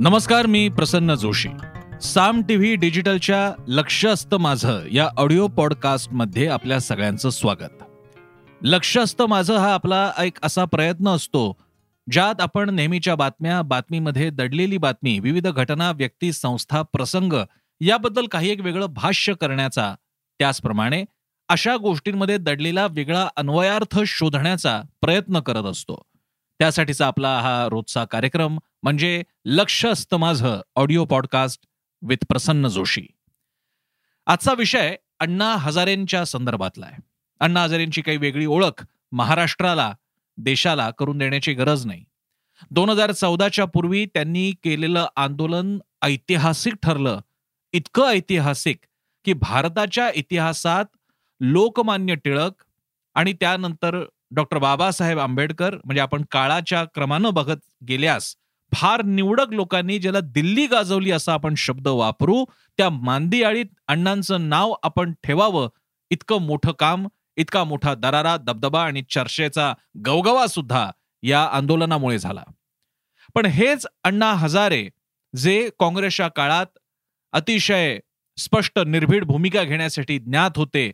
नमस्कार मी प्रसन्न जोशी. साम टीव्ही डिजिटलच्या लक्ष असतं माझं या ऑडिओ पॉडकास्टमध्ये आपल्या सगळ्यांचं स्वागत. लक्ष असतं माझं हा आपला एक असा प्रयत्न असतो ज्यात आपण नेहमीच्या बातम्या बातमीमध्ये दडलेली बातमी विविध घटना व्यक्ती संस्था प्रसंग याबद्दल काही एक वेगळं भाष्य करण्याचा त्याचप्रमाणे अशा गोष्टींमध्ये दडलेला वेगळा अन्वयार्थ शोधण्याचा प्रयत्न करत असतो. त्यासाठीचा आपला हा रोजचा कार्यक्रम म्हणजे लक्ष असतं माझं audio podcast with Prasanna Joshi. आजचा विषय अण्णा हजारेंच्या संदर्भातला आहे. अण्णा हजारेंची काही वेगळी ओळख महाराष्ट्राला देशाला करून देण्याची गरज नाही. दोन हजार चौदाच्या पूर्वी त्यांनी केलेलं आंदोलन ऐतिहासिक ठरलं. इतकं ऐतिहासिक की भारताच्या इतिहासात लोकमान्य टिळक आणि त्यानंतर डॉक्टर बाबासाहेब आंबेडकर म्हणजे आपण काळाच्या क्रमानं बघत गेल्यास फार निवडक लोकांनी ज्याला दिल्ली गाजवली असा आपण शब्द वापरू त्या मांदियाळीत अण्णांचं नाव आपण ठेवावं. इतकं मोठं काम इतका मोठा दरारा दबदबा आणि चर्चेचा गवगवा सुद्धा या आंदोलनामुळे झाला. पण हेच अण्णा हजारे जे काँग्रेसच्या काळात अतिशय स्पष्ट निर्भीड भूमिका घेण्यासाठी ज्ञात होते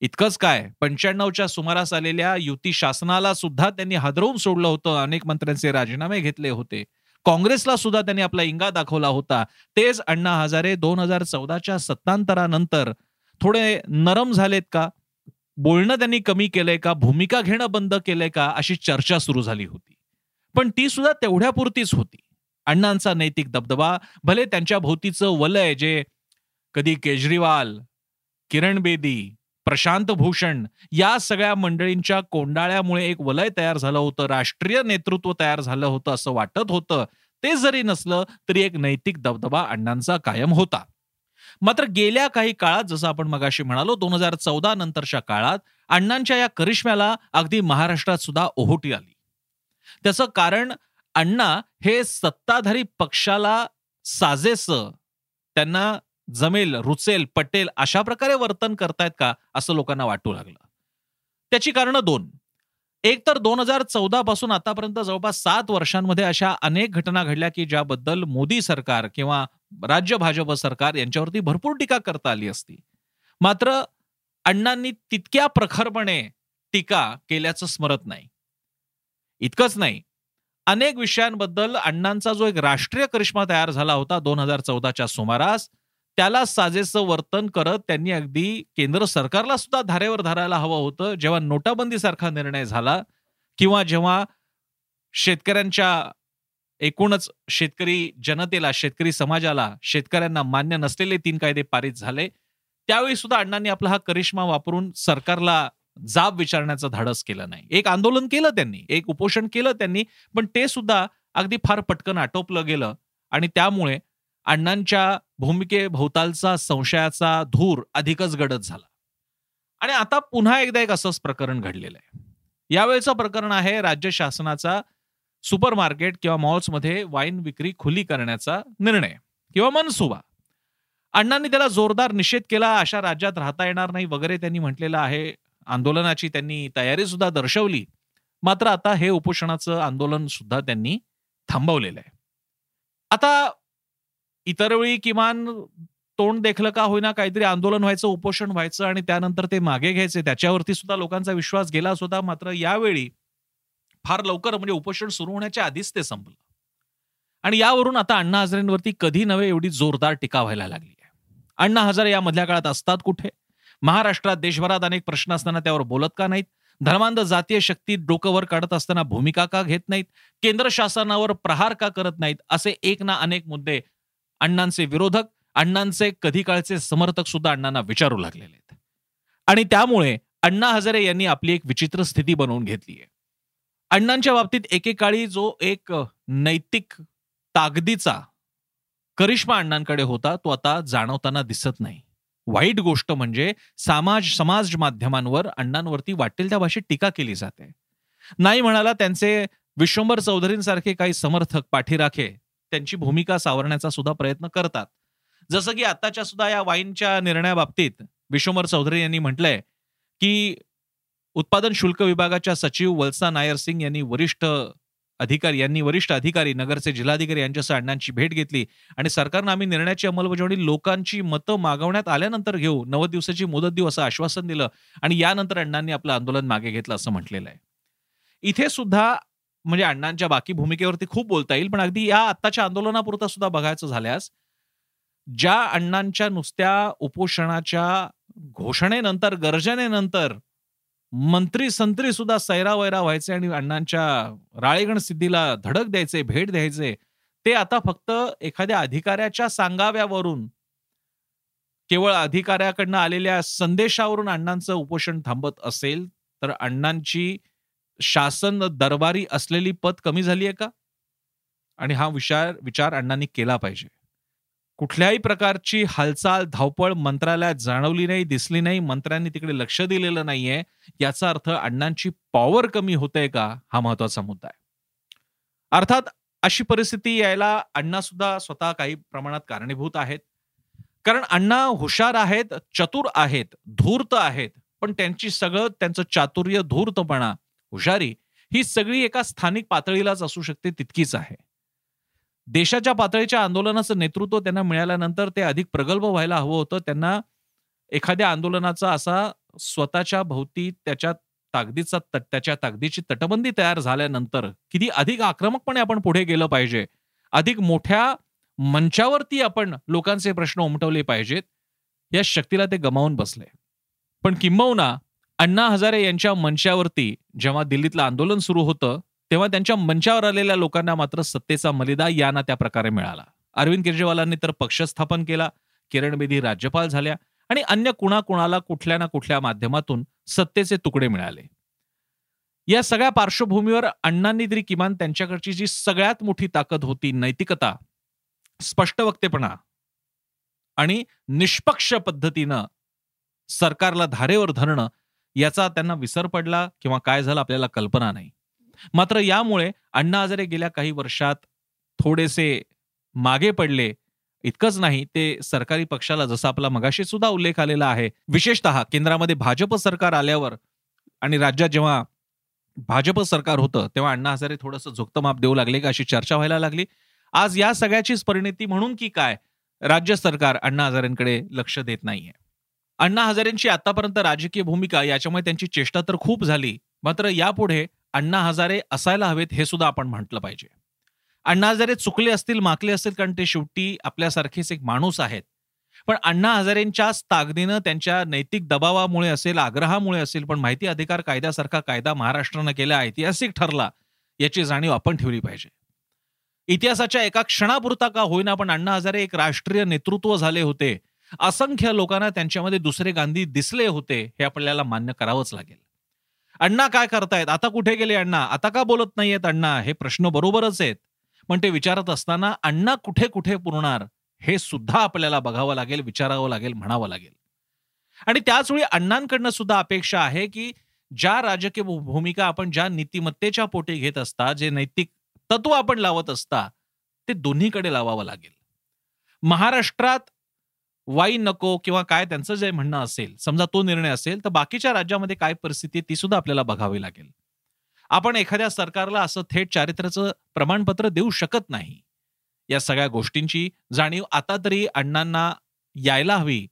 इतकंच काय पंच्याण्णवच्या सुमारास आलेल्या युती शासनाला सुद्धा त्यांनी हादरवून सोडलं होतं. अनेक मंत्र्यांचे राजीनामे घेतले होते. काँग्रेसला सुद्धा त्यांनी आपला इंगा दाखवला होता. तेच अण्णा हजारे दोन हजार चौदाच्या सत्तांतरानंतर थोडे नरम झालेत का? बोलणं त्यांनी कमी केलंय का? भूमिका घेणं बंद केलंय का? अशी चर्चा सुरू झाली होती. पण ती सुद्धा तेवढ्यापुरतीच होती. अण्णांचा नैतिक दबदबा भले त्यांच्या भोवतीचं वलय जे कधी केजरीवाल किरण बेदी प्रशांत भूषण या सगळ्या मंडळींच्या कोंडाळ्यामुळे एक वलय तयार झालं होतं राष्ट्रीय नेतृत्व तयार झालं होतं असं वाटत होतं. ते जरी नसलं तरी एक नैतिक दबदबा अण्णांचा कायम होता. मात्र गेल्या काही काळात जसं आपण मगाशी म्हणालो दोन हजार चौदा नंतरच्या काळात अण्णांच्या या करिश्म्याला अगदी महाराष्ट्रात सुद्धा ओहोटी आली. त्याचं कारण अण्णा हे सत्ताधारी पक्षाला साजेस त्यांना जमेल रुचेल पटेल अशा प्रकारे वर्तन करतायत का असं लोकांना वाटू लागलं. त्याची कारणं दोन. एक तर दोन हजार चौदा पासून आतापर्यंत जवळपास सात वर्षांमध्ये अशा अनेक घटना घडल्या की ज्याबद्दल मोदी सरकार किंवा राज्य भाजप सरकार यांच्यावरती भरपूर टीका करता आली असती. मात्र अण्णांनी तितक्या प्रखरपणे टीका केल्याचं स्मरत नाही. इतकंच नाही. अनेक विषयांबद्दल अण्णांचा जो एक राष्ट्रीय करिश्मा तयार झाला होता दोन हजार चौदाच्या सुमारास त्याला साजेसं वर्तन करत त्यांनी अगदी केंद्र सरकारला सुद्धा धारेवर धरायला हवं होतं. जेव्हा नोटाबंदी सारखा निर्णय झाला किंवा जेव्हा शेतकऱ्यांच्या एकूणच शेतकरी जनतेला शेतकरी समाजाला शेतकऱ्यांना मान्य नसलेले तीन कायदे पारित झाले त्यावेळी सुद्धा अण्णांनी आपला हा करिश्मा वापरून सरकारला जाब विचारण्याचं धाडस केलं नाही. एक आंदोलन केलं त्यांनी एक उपोषण केलं त्यांनी पण ते सुद्धा अगदी फार पटकन आटोपलं गेलं आणि त्यामुळे अण्णांच्या भूमिके भोवतालचा संशयाचा धूर अधिकच गडद झाला. आणि आता पुन्हा एकदा एक असंच प्रकरण घडलेलं आहे. यावेळेचं प्रकरण आहे राज्य शासनाचा सुपर मार्केट किंवा मॉल्समध्ये वाईन विक्री खुली करण्याचा निर्णय किंवा मनसुबा. अण्णांनी त्याला जोरदार निषेध केला अशा राज्यात राहता येणार नाही वगैरे त्यांनी म्हटलेलं आहे. आंदोलनाची त्यांनी तयारी सुद्धा दर्शवली. मात्र आता हे उपोषणाचं आंदोलन सुद्धा त्यांनी थांबवलेलं आहे. आता इतर वेळी किमान तोंड देखलं का होईना काहीतरी आंदोलन व्हायचं उपोषण व्हायचं आणि त्यानंतर ते मागे घ्यायचे त्याच्यावरती सुद्धा लोकांचा विश्वास गेलाच होता मात्र यावेळी फार लवकर म्हणजे उपोषण सुरू होण्याच्या आधीच ते संपलं. आणि यावरून आता अण्णा हजारेंवरती कधी नव्हे एवढी जोरदार टीका व्हायला लागली आहे. अण्णा हजारे या मधल्या काळात असतात कुठे? महाराष्ट्रात देशभरात अनेक प्रश्न असताना त्यावर बोलत का नाहीत? धर्मांध जातीय शक्ती डोकं वर काढत असताना भूमिका का घेत नाहीत? केंद्र शासनावर प्रहार का करत नाहीत? असे एक ना अनेक मुद्दे अण्णांचे विरोधक अण्णांचे कधी काळचे समर्थक सुद्धा अण्णांना विचारू लागलेले आहेत. आणि त्यामुळे अण्णा हजारे यांनी आपली एक विचित्र स्थिती बनवून घेतली आहे. अण्णांच्या बाबतीत एकेकाळी जो एक नैतिक ताकदीचा करिश्मा अण्णांकडे होता तो आता जाणवताना दिसत नाही. वाईट गोष्ट म्हणजे समाज समाज माध्यमांवर अण्णांवरती वाटेल त्या भाषेत टीका केली जाते. नाही म्हणाला त्यांचे विश्वंभर चौधरींसारखे काही समर्थक पाठीराखे त्यांची भूमिका सावरण्याचा सुद्धा प्रयत्न करतात. जसं की आताच्या सुद्धा या वाईनच्या निर्णयाबाबतीत विश्वमर चौधरी यांनी म्हटलंय की उत्पादन शुल्क विभागाच्या सचिव वल्सा नायर सिंग यांनी वरिष्ठ अधिकारी यांनी वरिष्ठ अधिकारी नगरचे जिल्हाधिकारी यांच्यासह अण्णांची भेट घेतली आणि सरकारनं आम्ही निर्णयाची अंमलबजावणी लोकांची मतं मागवण्यात आल्यानंतर घेऊ नव्वद दिवसाची मुदत देऊ असं आश्वासन दिलं आणि यानंतर अण्णांनी आपलं आंदोलन मागे घेतलं असं म्हटलेलं आहे. इथे सुद्धा म्हणजे अण्णांच्या बाकी भूमिकेवरती खूप बोलता येईल पण अगदी या आत्ताच्या आंदोलनापुरता सुद्धा बघायचं झाल्यास ज्या अण्णांच्या नुसत्या उपोषणाच्या घोषणेनंतर गर्जनेनंतर मंत्री संत्री सुद्धा सैरावैरा व्हायचे आणि अण्णांच्या राळेगण सिद्धीला धडक द्यायचे भेट द्यायचे ते आता फक्त एखाद्या अधिकाऱ्याच्या सांगाव्यावरून केवळ अधिकाऱ्याकडनं आलेल्या संदेशावरून अण्णांचं उपोषण थांबत असेल तर अण्णांची शासन दरबारी असलेली पद कमी झाली आहे का? आणि हा विचार विचार अण्णांनी केला पाहिजे. कुठल्याही प्रकारची हालचाल धावपळ मंत्रालयात जाणवली नाही दिसली नाही मंत्र्यांनी तिकडे लक्ष दिलेलं नाहीये याचा अर्थ अण्णांची पॉवर कमी होते का? हा महत्त्वाचा मुद्दा आहे. अर्थात अशी परिस्थिती यायला अण्णा सुद्धा स्वतः काही प्रमाणात कारणीभूत आहेत. कारण अण्णा हुशार आहेत चतुर आहेत धूर्त आहेत पण त्यांची सगळं त्यांचं चातुर्य धूर्तपणा हुशारी ही सगळी एका स्थानिक पातळीलाच असू शकते तितकीच आहे. देशाच्या पातळीच्या आंदोलनाचं नेतृत्व त्यांना मिळाल्यानंतर ते अधिक प्रगल्भ व्हायला हवं होतं. त्यांना एखाद्या आंदोलनाचा असा स्वतःच्या भोवती त्याच्या ताकदीचा त्याच्या ताकदीची तटबंदी तयार झाल्यानंतर किती अधिक आक्रमकपणे आपण पुढे गेलं पाहिजे अधिक मोठ्या मंचावरती आपण लोकांचे प्रश्न उमटवले पाहिजेत या शक्तीला ते गमावून बसले. पण किंबहुना अण्णा हजारे यांच्या मंचावरती जेव्हा दिल्लीतलं आंदोलन सुरू होतं तेव्हा त्यांच्या मंचावर आलेल्या लोकांना मात्र सत्तेचा मलिदा यांना त्या प्रकारे मिळाला. अरविंद केजरीवालांनी तर पक्ष स्थापन केला किरण बेदी राज्यपाल झाल्या आणि अन्य कुणाकुणाला कुठल्या ना कुठल्या माध्यमातून सत्तेचे तुकडे मिळाले. या सगळ्या पार्श्वभूमीवर अण्णांनी तरी किमान त्यांच्याकडची जी सगळ्यात मोठी ताकद होती नैतिकता स्पष्ट वक्तेपणा आणि निष्पक्ष पद्धतीनं सरकारला धारेवर धरणं याचा त्यांना विसर पडला किंवा काय झालं आपल्याला कल्पना नाही. मात्र यामुळे अण्णा हजारे गेल्या काही वर्षात थोडेसे मागे पडले. इतकंच नाही ते सरकारी पक्षाला जसा आपला मगाशी सुद्धा उल्लेख आलेला आहे. विशेषतः केंद्रामध्ये भाजप सरकार आल्यावर आणि राज्यात जेव्हा भाजप सरकार होतं तेव्हा अण्णा हजारे थोडंसं झुकतं माप देऊ लागले का अशी चर्चा व्हायला लागली. आज या सगळ्याचीच परिणिती म्हणून की काय? राज्य सरकार अण्णा हजारेंकडे लक्ष देत नाहीये. अण्णा हजारेंची आतापर्यंत राजकीय भूमिका याच्यामुळे त्यांची चेष्टा तर खूप झाली. मात्र यापुढे अण्णा हजारे असायला हवेत हे सुद्धा आपण म्हटलं पाहिजे. अण्णा हजारे चुकले असतील माकले असतील कारण ते शेवटी आपल्यासारखेच एक माणूस आहेत. पण अण्णा हजारेंच्याच ताकदीनं त्यांच्या नैतिक दबावामुळे असेल आग्रहामुळे असेल पण माहिती अधिकार कायद्यासारखा कायदा महाराष्ट्रानं केला ऐतिहासिक ठरला याची जाणीव आपण ठेवली पाहिजे. इतिहासाच्या एका क्षणापुरता का होईना पण अण्णा हजारे एक राष्ट्रीय नेतृत्व झाले होते. असंख्य लोकांना त्यांच्यामध्ये दुसरे गांधी दिसले होते हे आपल्याला मान्य करावंच लागेल. अण्णा काय करतायत? आता कुठे गेले अण्णा? आता का बोलत नाहीयेत अण्णा? हे प्रश्न बरोबरच आहेत. पण ते विचारत असताना अण्णा कुठे कुठे पुरणार हे सुद्धा आपल्याला बघावं लागेल विचारावं लागेल म्हणावं लागेल. आणि त्याचवेळी अण्णांकडनं सुद्धा अपेक्षा आहे की ज्या राजकीय भूमिका आपण ज्या नीतिमत्तेच्या पोटी घेत असता जे नैतिक तत्व आपण लावत असता ते दोन्हीकडे लावावं लागेल. महाराष्ट्रात वाई नको किंवा काय त्यांचं जे म्हणणं असेल समजा तो निर्णय असेल तर बाकीच्या राज्यामध्ये काय परिस्थिती ती सुद्धा आपल्याला बघावी लागेल. आपण एखाद्या सरकारला असं थेट चारित्र्याचं प्रमाणपत्र देऊ शकत नाही. या सगळ्या गोष्टींची जाणीव आता तरी अण्णांना यायला हवी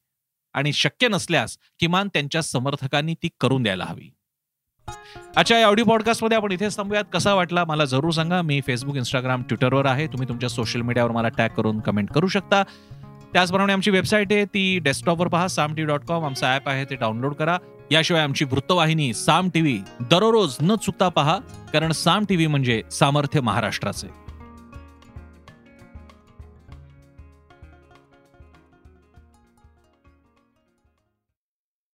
आणि शक्य नसल्यास किमान त्यांच्या समर्थकांनी ती करून द्यायला हवी. अच्छा या ऑडिओ पॉडकास्टमध्ये आपण इथेच थांबूयात. कसा वाटला मला जरूर सांगा. मी फेसबुक इंस्टाग्राम ट्विटरवर आहे. तुम्ही तुमच्या सोशल मीडियावर मला टॅग करून कमेंट करू शकता. त्याचप्रमाणे आमची वेबसाईट आहे ती डेस्कटॉपवर पहा साम टी डॉट कॉम आमचा ॲप आहे ते डाउनलोड करा. याशिवाय आमची वृत्तवाहिनी साम टीव्ही दररोज न चुकता पहा कारण साम टीव्ही म्हणजे सामर्थ्य महाराष्ट्राचे.